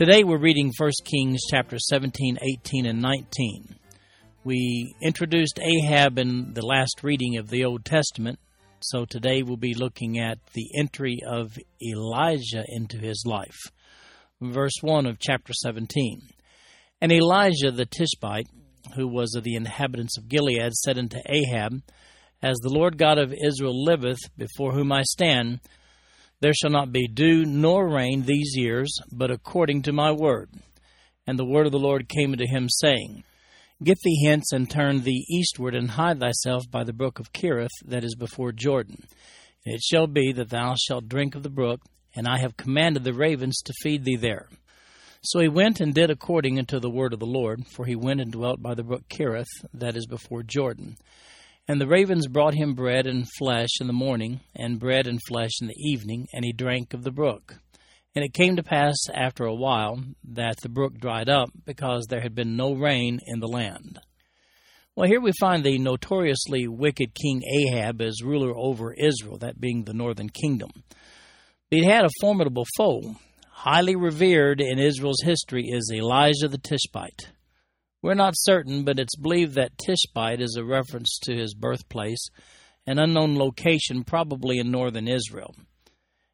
Today we're reading 1 Kings chapter 17, 18, and 19. We introduced Ahab in the last reading of the Old Testament, so today we'll be looking at the entry of Elijah into his life. Verse 1 of chapter 17. And Elijah the Tishbite, who was of the inhabitants of Gilead, said unto Ahab, As the Lord God of Israel liveth, before whom I stand, there shall not be dew nor rain these years, but according to my word. And the word of the Lord came unto him, saying, Get thee hence and turn thee eastward, and hide thyself by the brook of Cherith that is before Jordan. And it shall be that thou shalt drink of the brook, and I have commanded the ravens to feed thee there. So he went and did according unto the word of the Lord, for he went and dwelt by the brook Cherith that is before Jordan. And the ravens brought him bread and flesh in the morning, and bread and flesh in the evening, and he drank of the brook. And it came to pass after a while that the brook dried up, because there had been no rain in the land. Well, here we find the notoriously wicked King Ahab as ruler over Israel, that being the northern kingdom. But he had a formidable foe. Highly revered in Israel's history is Elijah the Tishbite. We're not certain, but it's believed that Tishbite is a reference to his birthplace, an unknown location probably in northern Israel.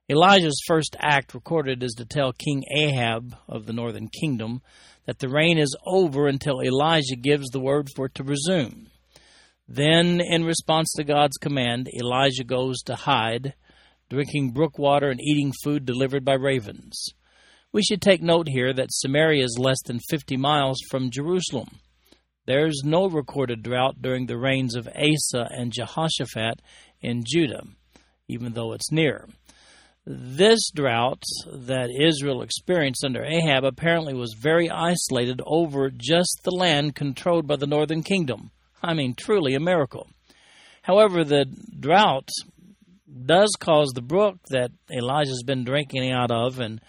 Elijah's first act recorded is to tell King Ahab of the northern kingdom that the rain is over until Elijah gives the word for it to resume. Then, in response to God's command, Elijah goes to hide, drinking brook water and eating food delivered by ravens. We should take note here that Samaria is less than 50 miles from Jerusalem. There's no recorded drought during the reigns of Asa and Jehoshaphat in Judah, even though it's near. This drought that Israel experienced under Ahab apparently was very isolated over just the land controlled by the northern kingdom. I mean, truly a miracle. However, the drought does cause the brook that Elijah's been drinking out of and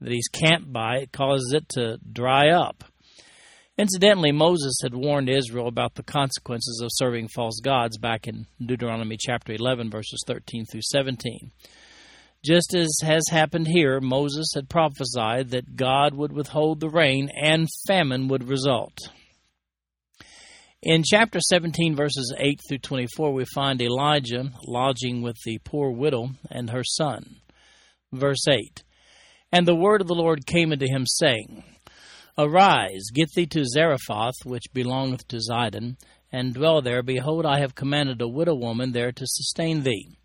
that he's camped by, it causes it to dry up. Incidentally, Moses had warned Israel about the consequences of serving false gods back in Deuteronomy chapter 11, verses 13 through 17. Just as has happened here, Moses had prophesied that God would withhold the rain and famine would result. In chapter 17, verses 8 through 24, we find Elijah lodging with the poor widow and her son. Verse 8 And the word of the Lord came unto him, saying, Arise, get thee to Zarephath, which belongeth to Zidon, and dwell there. Behold, I have commanded a widow woman there to sustain thee.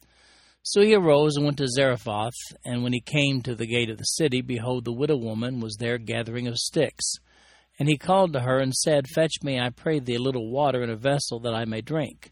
So he arose and went to Zarephath, and when he came to the gate of the city, behold, the widow woman was there gathering of sticks. And he called to her and said, Fetch me, I pray thee, a little water in a vessel that I may drink.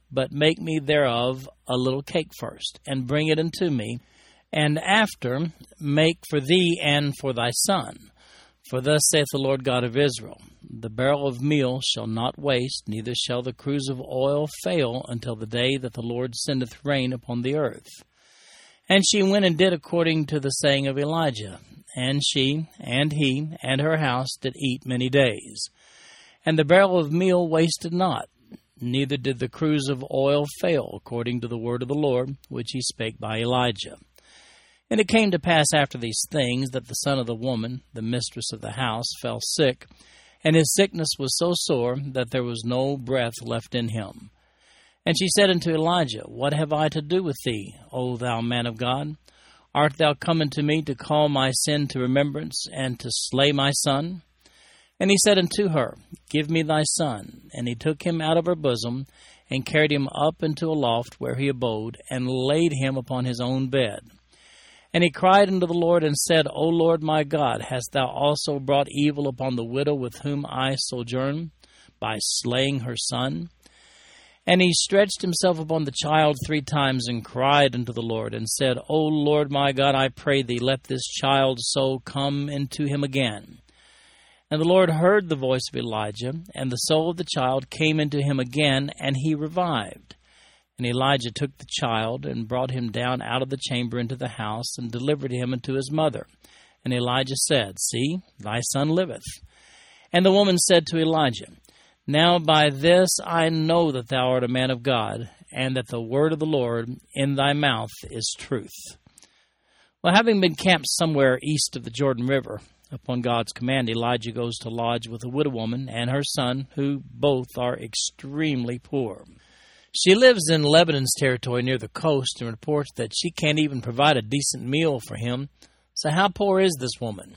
but make me thereof a little cake first, and bring it unto me, and after make for thee and for thy son. For thus saith the Lord God of Israel The barrel of meal shall not waste, neither shall the cruse of oil fail until the day that the Lord sendeth rain upon the earth. And she went and did according to the saying of Elijah. And she, and he, and her house did eat many days. And the barrel of meal wasted not, neither did the cruse of oil fail, according to the word of the Lord, which he spake by Elijah. And it came to pass after these things that the son of the woman, the mistress of the house, fell sick, and his sickness was so sore that there was no breath left in him. And she said unto Elijah, What have I to do with thee, O thou man of God? Art thou come unto me to call my sin to remembrance, and to slay my son? And he said unto her, Give me thy son. And he took him out of her bosom, and carried him up into a loft where he abode, and laid him upon his own bed. And he cried unto the Lord, and said, O Lord my God, hast thou also brought evil upon the widow with whom I sojourn, by slaying her son? And he stretched himself upon the child three times, and cried unto the Lord, and said, O Lord my God, I pray thee, let this child's soul come into him again. And the Lord heard the voice of Elijah, and the soul of the child came into him again, and he revived. And Elijah took the child, and brought him down out of the chamber into the house, and delivered him unto his mother. And Elijah said, See, thy son liveth. And the woman said to Elijah, Now by this I know that thou art a man of God, and that the word of the Lord in thy mouth is truth. Well, having been camped somewhere east of the Jordan River, Upon God's command, Elijah goes to lodge with a widow woman and her son, who both are extremely poor. She lives in Lebanon's territory near the coast and reports that she can't even provide a decent meal for him. So, how poor is this woman?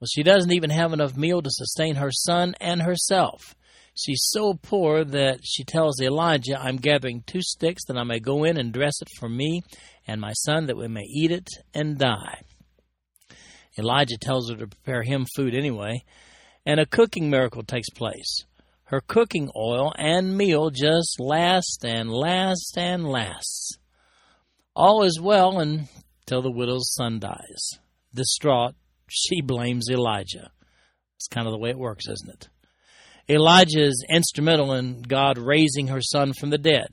Well, she doesn't even have enough meal to sustain her son and herself. She's so poor that she tells Elijah, I'm gathering two sticks that I may go in and dress it for me and my son that we may eat it and die. Elijah tells her to prepare him food anyway, and a cooking miracle takes place. Her cooking oil and meal just last and last and lasts. All is well until the widow's son dies. Distraught, she blames Elijah. It's kind of the way it works, isn't it? Elijah is instrumental in God raising her son from the dead.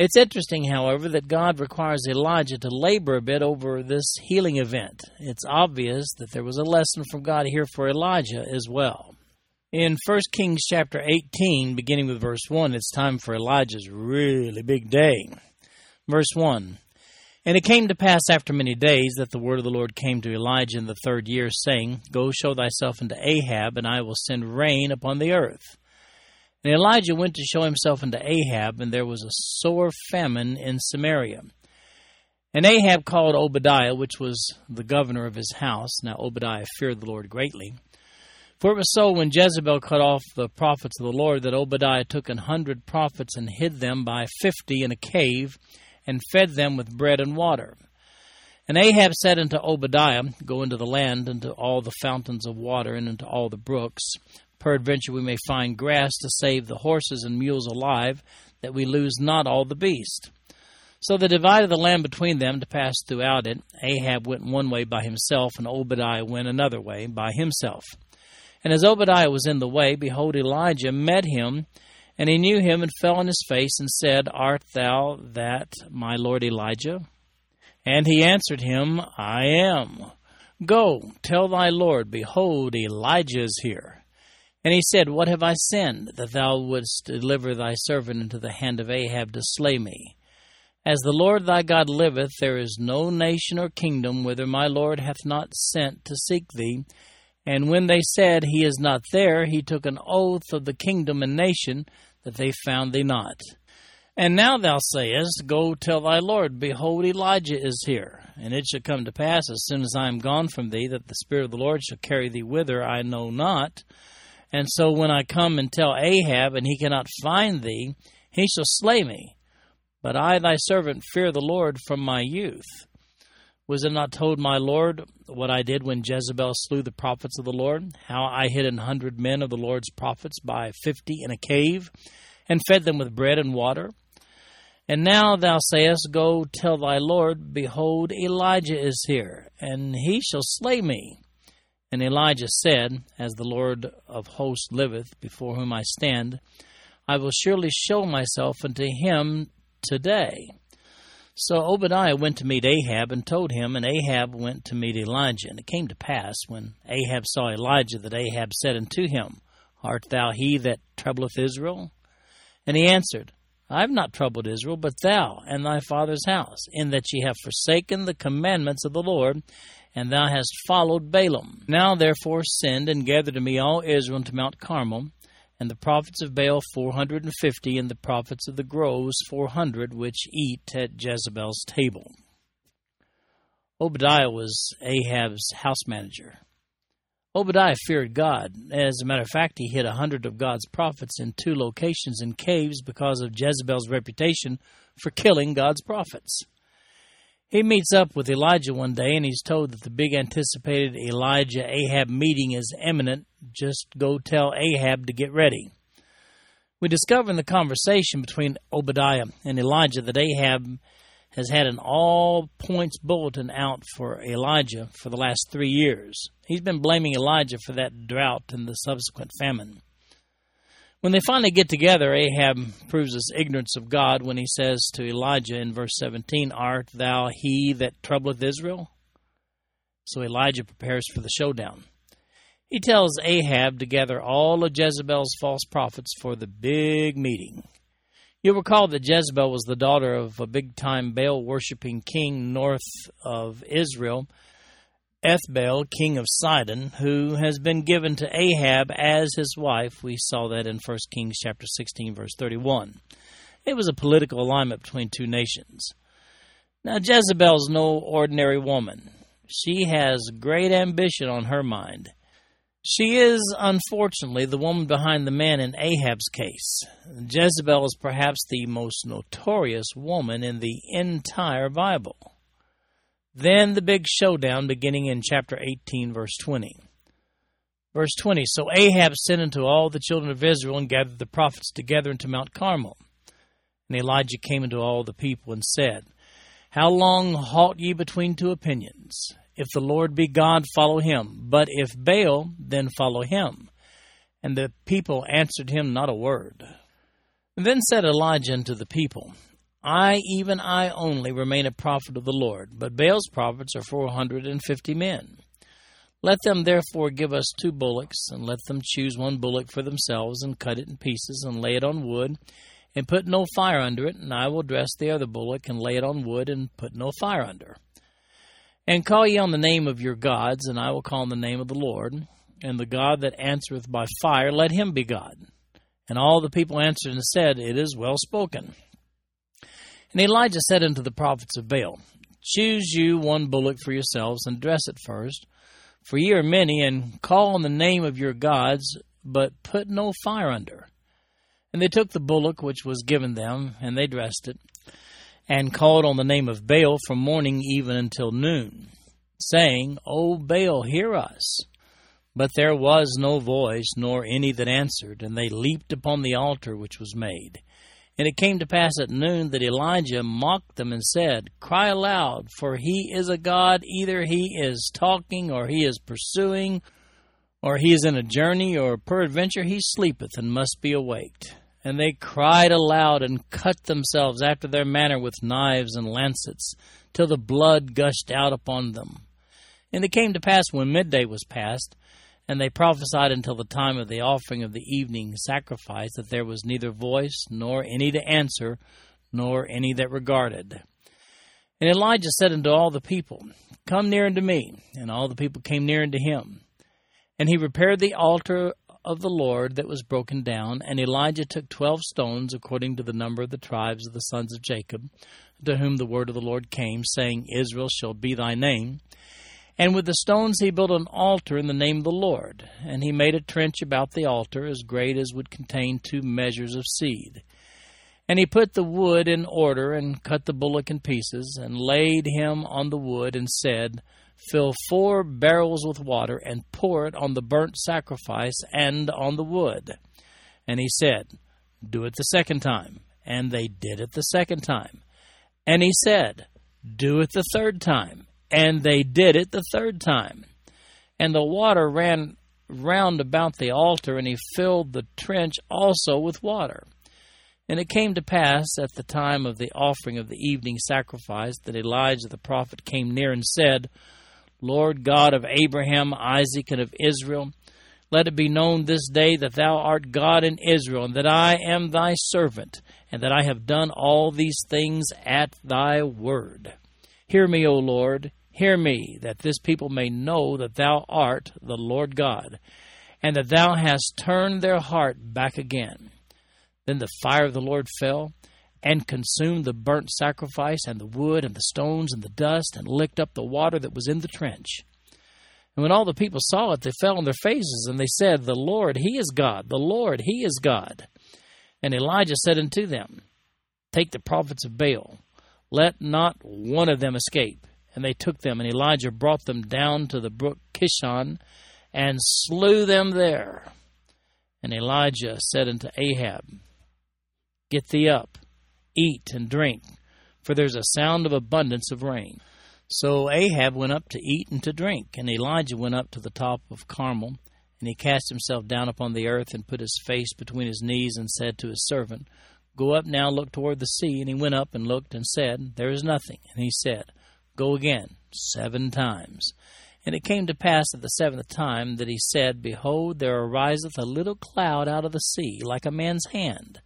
It's interesting, however, that God requires Elijah to labor a bit over this healing event. It's obvious that there was a lesson from God here for Elijah as well. In 1 Kings chapter 18, beginning with verse 1, it's time for Elijah's really big day. Verse 1 And it came to pass after many days that the word of the Lord came to Elijah in the third year, saying, Go show thyself unto Ahab, and I will send rain upon the earth. And Elijah went to show himself unto Ahab, and there was a sore famine in Samaria. And Ahab called Obadiah, which was the governor of his house. Now Obadiah feared the Lord greatly. For it was so when Jezebel cut off the prophets of the Lord that Obadiah took an hundred prophets and hid them by fifty in a cave, and fed them with bread and water. And Ahab said unto Obadiah, Go into the land, into all the fountains of water, and into all the brooks, Peradventure we may find grass to save the horses and mules alive, that we lose not all the beast. So they divided the land between them to pass throughout it. Ahab went one way by himself, and Obadiah went another way by himself. And as Obadiah was in the way, behold, Elijah met him, and he knew him, and fell on his face, and said, Art thou that my lord Elijah? And he answered him, I am. Go, tell thy lord, behold, Elijah is here. And he said, What have I sinned, that thou wouldst deliver thy servant into the hand of Ahab to slay me? As the Lord thy God liveth, there is no nation or kingdom whither my Lord hath not sent to seek thee. And when they said, He is not there, he took an oath of the kingdom and nation that they found thee not. And now thou sayest, Go tell thy Lord, Behold, Elijah is here. And it shall come to pass, as soon as I am gone from thee, that the Spirit of the Lord shall carry thee whither I know not and so when I come and tell Ahab, and he cannot find thee, he shall slay me. But I, thy servant, fear the Lord from my youth. Was it not told my Lord what I did when Jezebel slew the prophets of the Lord? How I hid an hundred men of the Lord's prophets by fifty in a cave, and fed them with bread and water? And now thou sayest, Go tell thy Lord, Behold, Elijah is here, and he shall slay me. And Elijah said, As the Lord of hosts liveth, before whom I stand, I will surely show myself unto him today. So Obadiah went to meet Ahab and told him, and Ahab went to meet Elijah. And it came to pass, when Ahab saw Elijah, that Ahab said unto him, Art thou he that troubleth Israel? And he answered, I have not troubled Israel, but thou and thy father's house, in that ye have forsaken the commandments of the Lord, and thou hast followed Baalim. Now therefore send and gather to me all Israel to Mount Carmel, and the prophets of Baal four hundred and fifty, and the prophets of the groves four hundred, which eat at Jezebel's table. Obadiah was Ahab's house manager. Obadiah feared God. As a matter of fact, he hid a hundred of God's prophets in two locations in caves because of Jezebel's reputation for killing God's prophets. He meets up with Elijah one day and he's told that the big anticipated Elijah Ahab meeting is imminent. Just go tell Ahab to get ready. We discover in the conversation between Obadiah and Elijah that Ahab has had an all points bulletin out for Elijah for the last three years. He's been blaming Elijah for that drought and the subsequent famine. When they finally get together, Ahab proves his ignorance of God when he says to Elijah in verse 17, Art thou he that troubleth Israel? So Elijah prepares for the showdown. He tells Ahab to gather all of Jezebel's false prophets for the big meeting. You'll recall that Jezebel was the daughter of a big time Baal worshipping king north of Israel, Ethbaal, king of Sidon, who has been given to Ahab as his wife. We saw that in 1 Kings chapter 16 verse 31. It was a political alignment between two nations. Now Jezebel's no ordinary woman. She has great ambition on her mind. She is, unfortunately, the woman behind the man in Ahab's case. Jezebel is perhaps the most notorious woman in the entire Bible. Then the big showdown beginning in chapter 18, verse 20. Verse 20 So Ahab sent unto all the children of Israel and gathered the prophets together into Mount Carmel. And Elijah came unto all the people and said, How long halt ye between two opinions? If the Lord be God, follow him. But if Baal, then follow him. And the people answered him not a word. Then said Elijah unto the people, I, even I only, remain a prophet of the Lord, but Baal's prophets are four hundred and fifty men. Let them therefore give us two bullocks, and let them choose one bullock for themselves, and cut it in pieces, and lay it on wood, and put no fire under it, and I will dress the other bullock, and lay it on wood, and put no fire under. And call ye on the name of your gods, and I will call on the name of the Lord. And the God that answereth by fire, let him be God. And all the people answered and said, It is well spoken. And Elijah said unto the prophets of Baal, Choose you one bullock for yourselves, and dress it first, for ye are many, and call on the name of your gods, but put no fire under. And they took the bullock which was given them, and they dressed it and called on the name of Baal from morning even until noon, saying, O Baal, hear us. But there was no voice, nor any that answered, and they leaped upon the altar which was made. And it came to pass at noon that Elijah mocked them and said, Cry aloud, for he is a God, either he is talking, or he is pursuing, or he is in a journey, or peradventure he sleepeth and must be awaked. And they cried aloud and cut themselves after their manner with knives and lancets, till the blood gushed out upon them. And it came to pass when midday was past, and they prophesied until the time of the offering of the evening sacrifice, that there was neither voice, nor any to answer, nor any that regarded. And Elijah said unto all the people, Come near unto me. And all the people came near unto him. And he repaired the altar of the Lord that was broken down, and Elijah took twelve stones according to the number of the tribes of the sons of Jacob, to whom the word of the Lord came, saying, Israel shall be thy name. And with the stones he built an altar in the name of the Lord, and he made a trench about the altar as great as would contain two measures of seed. And he put the wood in order, and cut the bullock in pieces, and laid him on the wood, and said, Fill four barrels with water and pour it on the burnt sacrifice and on the wood. And he said, Do it the second time. And they did it the second time. And he said, Do it the third time. And they did it the third time. And the water ran round about the altar, and he filled the trench also with water. And it came to pass at the time of the offering of the evening sacrifice that Elijah the prophet came near and said, Lord God of Abraham, Isaac, and of Israel, let it be known this day that thou art God in Israel, and that I am thy servant, and that I have done all these things at thy word. Hear me, O Lord, hear me, that this people may know that thou art the Lord God, and that thou hast turned their heart back again. Then the fire of the Lord fell and consumed the burnt sacrifice and the wood and the stones and the dust and licked up the water that was in the trench. And when all the people saw it, they fell on their faces, and they said, The Lord, He is God. The Lord, He is God. And Elijah said unto them, Take the prophets of Baal, let not one of them escape. And they took them, and Elijah brought them down to the brook Kishon, and slew them there. And Elijah said unto Ahab, Get thee up, eat and drink, for there's a sound of abundance of rain. So Ahab went up to eat and to drink, and Elijah went up to the top of Carmel, and he cast himself down upon the earth and put his face between his knees and said to his servant, Go up now, look toward the sea. And he went up and looked and said, There is nothing. And he said, Go again, seven times. And it came to pass at the seventh time that he said, Behold, there ariseth a little cloud out of the sea, like a man's hand.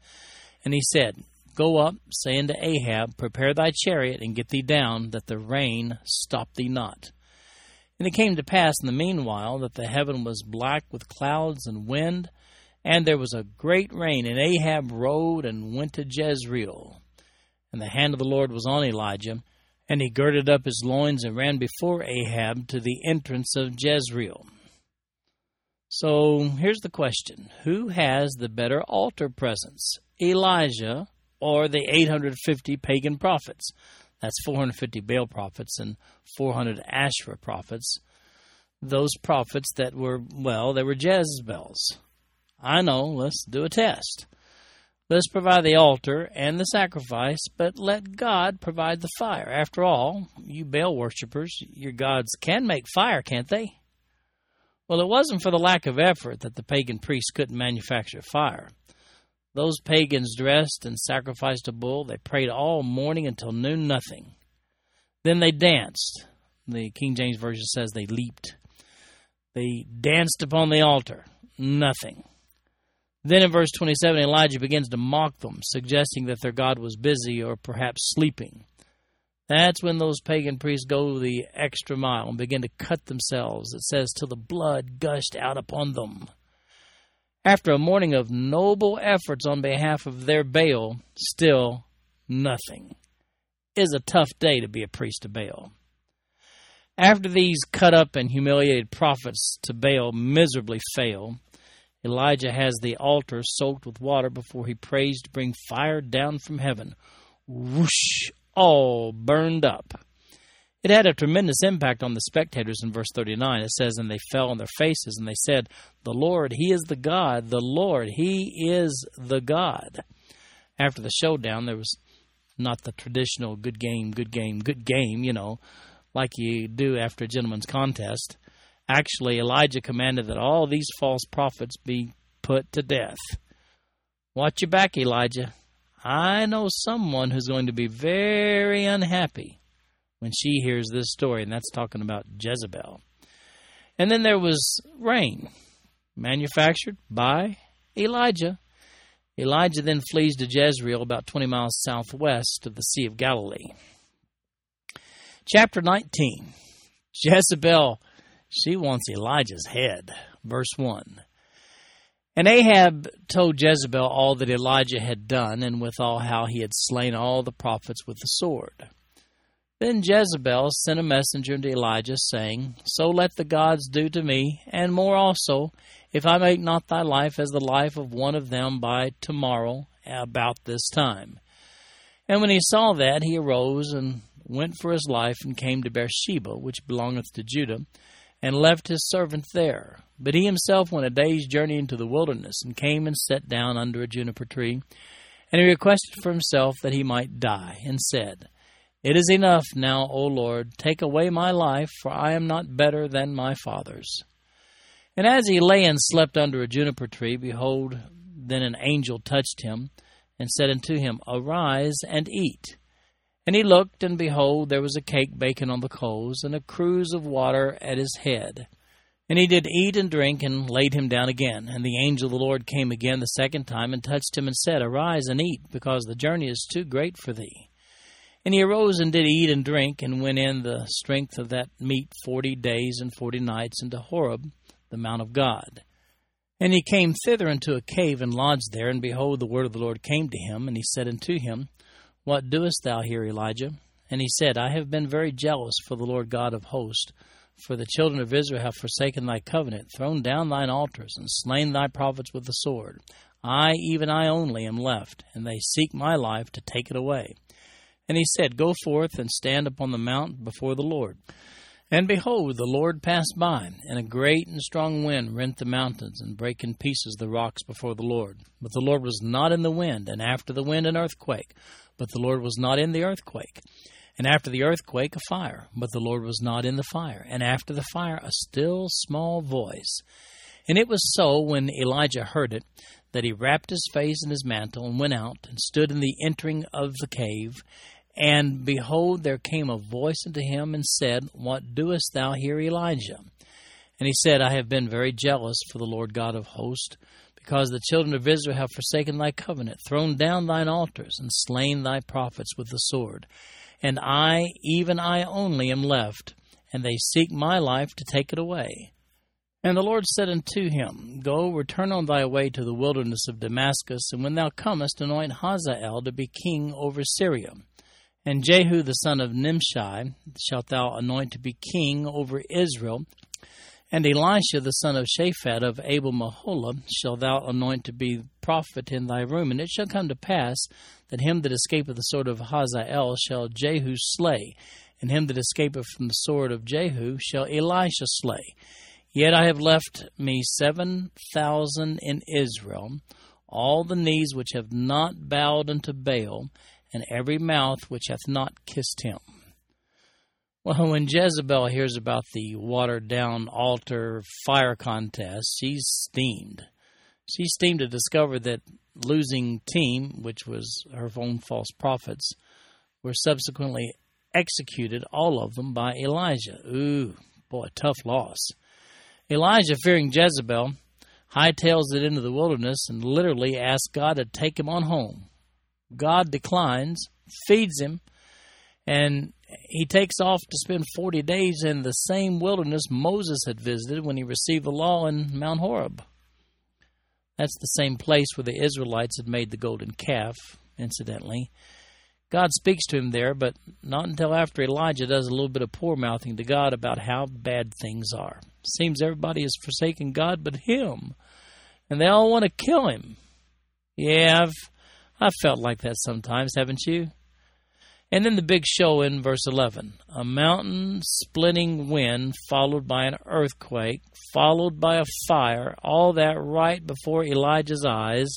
And he said, Go up, say unto Ahab, Prepare thy chariot, and get thee down, that the rain stop thee not. And it came to pass in the meanwhile that the heaven was black with clouds and wind, and there was a great rain, and Ahab rode and went to Jezreel. And the hand of the Lord was on Elijah, and he girded up his loins and ran before Ahab to the entrance of Jezreel. So here's the question Who has the better altar presence, Elijah or the 850 pagan prophets. That's 450 Baal prophets and 400 Asherah prophets. Those prophets that were, well, they were Jezebels. I know, let's do a test. Let's provide the altar and the sacrifice, but let God provide the fire. After all, you Baal worshippers, your gods can make fire, can't they? Well, it wasn't for the lack of effort that the pagan priests couldn't manufacture fire. Those pagans dressed and sacrificed a bull. They prayed all morning until noon, nothing. Then they danced. The King James Version says they leaped. They danced upon the altar, nothing. Then in verse 27, Elijah begins to mock them, suggesting that their God was busy or perhaps sleeping. That's when those pagan priests go the extra mile and begin to cut themselves. It says, till the blood gushed out upon them. After a morning of noble efforts on behalf of their Baal, still nothing. It is a tough day to be a priest of Baal. After these cut up and humiliated prophets to Baal miserably fail, Elijah has the altar soaked with water before he prays to bring fire down from heaven. Whoosh! All burned up. It had a tremendous impact on the spectators in verse 39. It says, And they fell on their faces, and they said, The Lord, He is the God. The Lord, He is the God. After the showdown, there was not the traditional good game, good game, good game, you know, like you do after a gentleman's contest. Actually, Elijah commanded that all these false prophets be put to death. Watch your back, Elijah. I know someone who's going to be very unhappy when she hears this story, and that's talking about Jezebel. And then there was rain, manufactured by Elijah. Elijah then flees to Jezreel, about 20 miles southwest of the Sea of Galilee. Chapter 19 Jezebel, she wants Elijah's head. Verse 1. And Ahab told Jezebel all that Elijah had done, and withal how he had slain all the prophets with the sword. Then Jezebel sent a messenger to Elijah, saying, So let the gods do to me, and more also, if I make not thy life as the life of one of them by tomorrow about this time. And when he saw that, he arose and went for his life, and came to Beersheba, which belongeth to Judah, and left his servant there. But he himself went a day's journey into the wilderness, and came and sat down under a juniper tree. And he requested for himself that he might die, and said, it is enough now, O Lord, take away my life, for I am not better than my fathers. And as he lay and slept under a juniper tree, behold, then an angel touched him, and said unto him, Arise and eat. And he looked, and behold, there was a cake baking on the coals, and a cruse of water at his head. And he did eat and drink, and laid him down again. And the angel of the Lord came again the second time, and touched him, and said, Arise and eat, because the journey is too great for thee. And he arose and did eat and drink, and went in the strength of that meat forty days and forty nights into Horeb, the mount of God. And he came thither into a cave and lodged there, and behold, the word of the Lord came to him, and he said unto him, What doest thou here, Elijah? And he said, I have been very jealous for the Lord God of hosts, For the children of Israel have forsaken thy covenant, thrown down thine altars, and slain thy prophets with the sword. I, even I only, am left, and they seek my life to take it away. And he said, Go forth and stand upon the mount before the Lord. And behold, the Lord passed by, and a great and strong wind rent the mountains, and brake in pieces the rocks before the Lord. But the Lord was not in the wind, and after the wind an earthquake. But the Lord was not in the earthquake. And after the earthquake a fire. But the Lord was not in the fire. And after the fire a still small voice. And it was so, when Elijah heard it, that he wrapped his face in his mantle, and went out, and stood in the entering of the cave. And behold, there came a voice unto him and said, What doest thou here, Elijah? And he said, I have been very jealous for the Lord God of hosts, because the children of Israel have forsaken thy covenant, thrown down thine altars, and slain thy prophets with the sword. And I, even I only, am left, and they seek my life to take it away. And the Lord said unto him, Go, return on thy way to the wilderness of Damascus, and when thou comest, anoint Hazael to be king over Syria. And Jehu the son of Nimshi shalt thou anoint to be king over Israel. And Elisha the son of Shaphat of Abel Meholah shalt thou anoint to be prophet in thy room. And it shall come to pass that him that escapeth the sword of Hazael shall Jehu slay, and him that escapeth from the sword of Jehu shall Elisha slay. Yet I have left me seven thousand in Israel, all the knees which have not bowed unto Baal, and every mouth which hath not kissed him. Well, when Jezebel hears about the watered down altar fire contest, she's steamed. She's steamed to discover that losing team, which was her own false prophets, were subsequently executed, all of them, by Elijah. Ooh, boy, tough loss. Elijah, fearing Jezebel, hightails it into the wilderness and literally asks God to take him on home. God declines, feeds him, and he takes off to spend 40 days in the same wilderness Moses had visited when he received the law in Mount Horeb. That's the same place where the Israelites had made the golden calf, incidentally. God speaks to him there, but not until after Elijah does a little bit of poor mouthing to God about how bad things are. Seems everybody has forsaken God but him, and they all want to kill him. Yeah, I've I've felt like that sometimes, haven't you? And then the big show in verse 11 a mountain splitting wind, followed by an earthquake, followed by a fire, all that right before Elijah's eyes.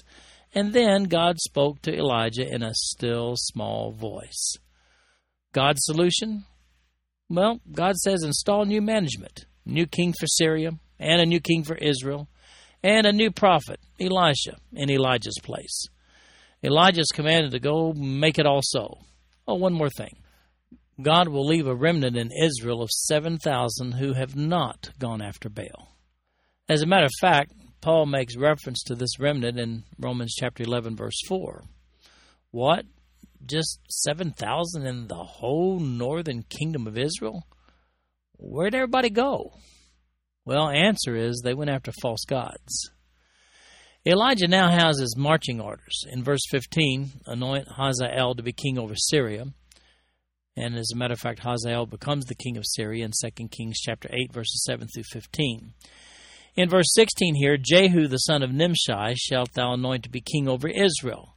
And then God spoke to Elijah in a still small voice. God's solution? Well, God says install new management, new king for Syria, and a new king for Israel, and a new prophet, Elisha, in Elijah's place. Elijah is commanded to go make it all so. Oh, one more thing. God will leave a remnant in Israel of 7,000 who have not gone after Baal. As a matter of fact, Paul makes reference to this remnant in Romans chapter 11, verse 4. What? Just 7,000 in the whole northern kingdom of Israel? Where'd everybody go? Well, answer is they went after false gods. Elijah now has his marching orders. In verse 15, anoint Hazael to be king over Syria. And as a matter of fact, Hazael becomes the king of Syria in 2 Kings chapter 8, verses 7 through 15. In verse 16 here, Jehu the son of Nimshi shalt thou anoint to be king over Israel.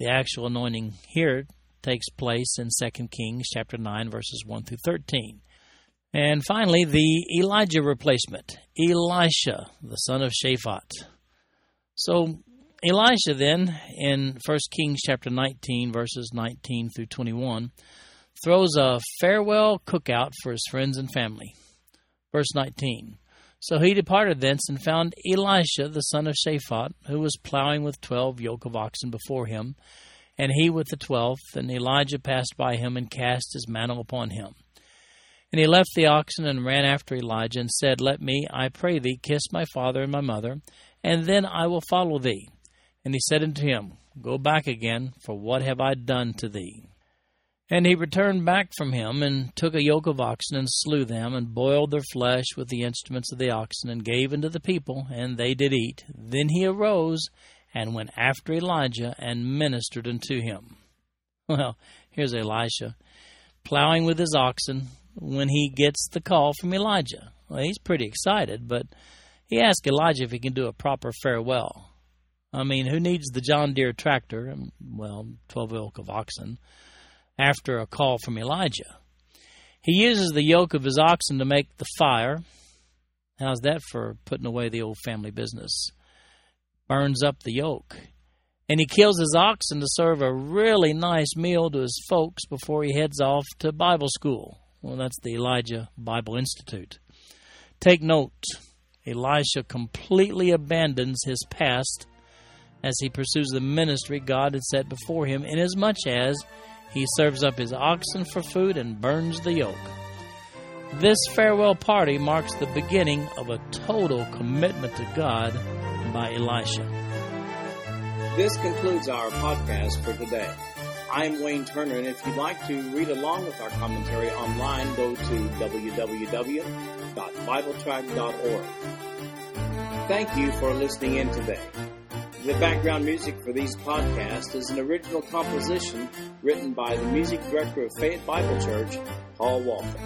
The actual anointing here takes place in 2 Kings chapter 9, verses 1 through 13. And finally, the Elijah replacement, Elisha, the son of Shaphat. So Elisha then in 1 Kings chapter 19 verses 19 through 21 throws a farewell cookout for his friends and family. Verse 19. So he departed thence and found Elisha the son of Shaphat, who was plowing with twelve yoke of oxen before him, and he with the twelfth. And Elijah passed by him and cast his mantle upon him. And he left the oxen and ran after Elijah and said, Let me, I pray thee, kiss my father and my mother, and then I will follow thee. And he said unto him, Go back again, for what have I done to thee? And he returned back from him, and took a yoke of oxen, and slew them, and boiled their flesh with the instruments of the oxen, and gave unto the people, and they did eat. Then he arose, and went after Elijah, and ministered unto him. Well, here's Elisha, plowing with his oxen, when he gets the call from Elijah. Well, he's pretty excited, but he asks Elijah if he can do a proper farewell. I mean, who needs the John Deere tractor, well, 12 yoke of oxen, after a call from Elijah? He uses the yoke of his oxen to make the fire. How's that for putting away the old family business? Burns up the yoke. And he kills his oxen to serve a really nice meal to his folks before he heads off to Bible school. Well, that's the Elijah Bible Institute. Take note Elisha completely abandons his past as he pursues the ministry God had set before him, inasmuch as he serves up his oxen for food and burns the yoke. This farewell party marks the beginning of a total commitment to God by Elisha. This concludes our podcast for today. I'm Wayne Turner, and if you'd like to read along with our commentary online, go to www.bibletrack.org. Thank you for listening in today. The background music for these podcasts is an original composition written by the music director of Fayette Bible Church, Paul Walker.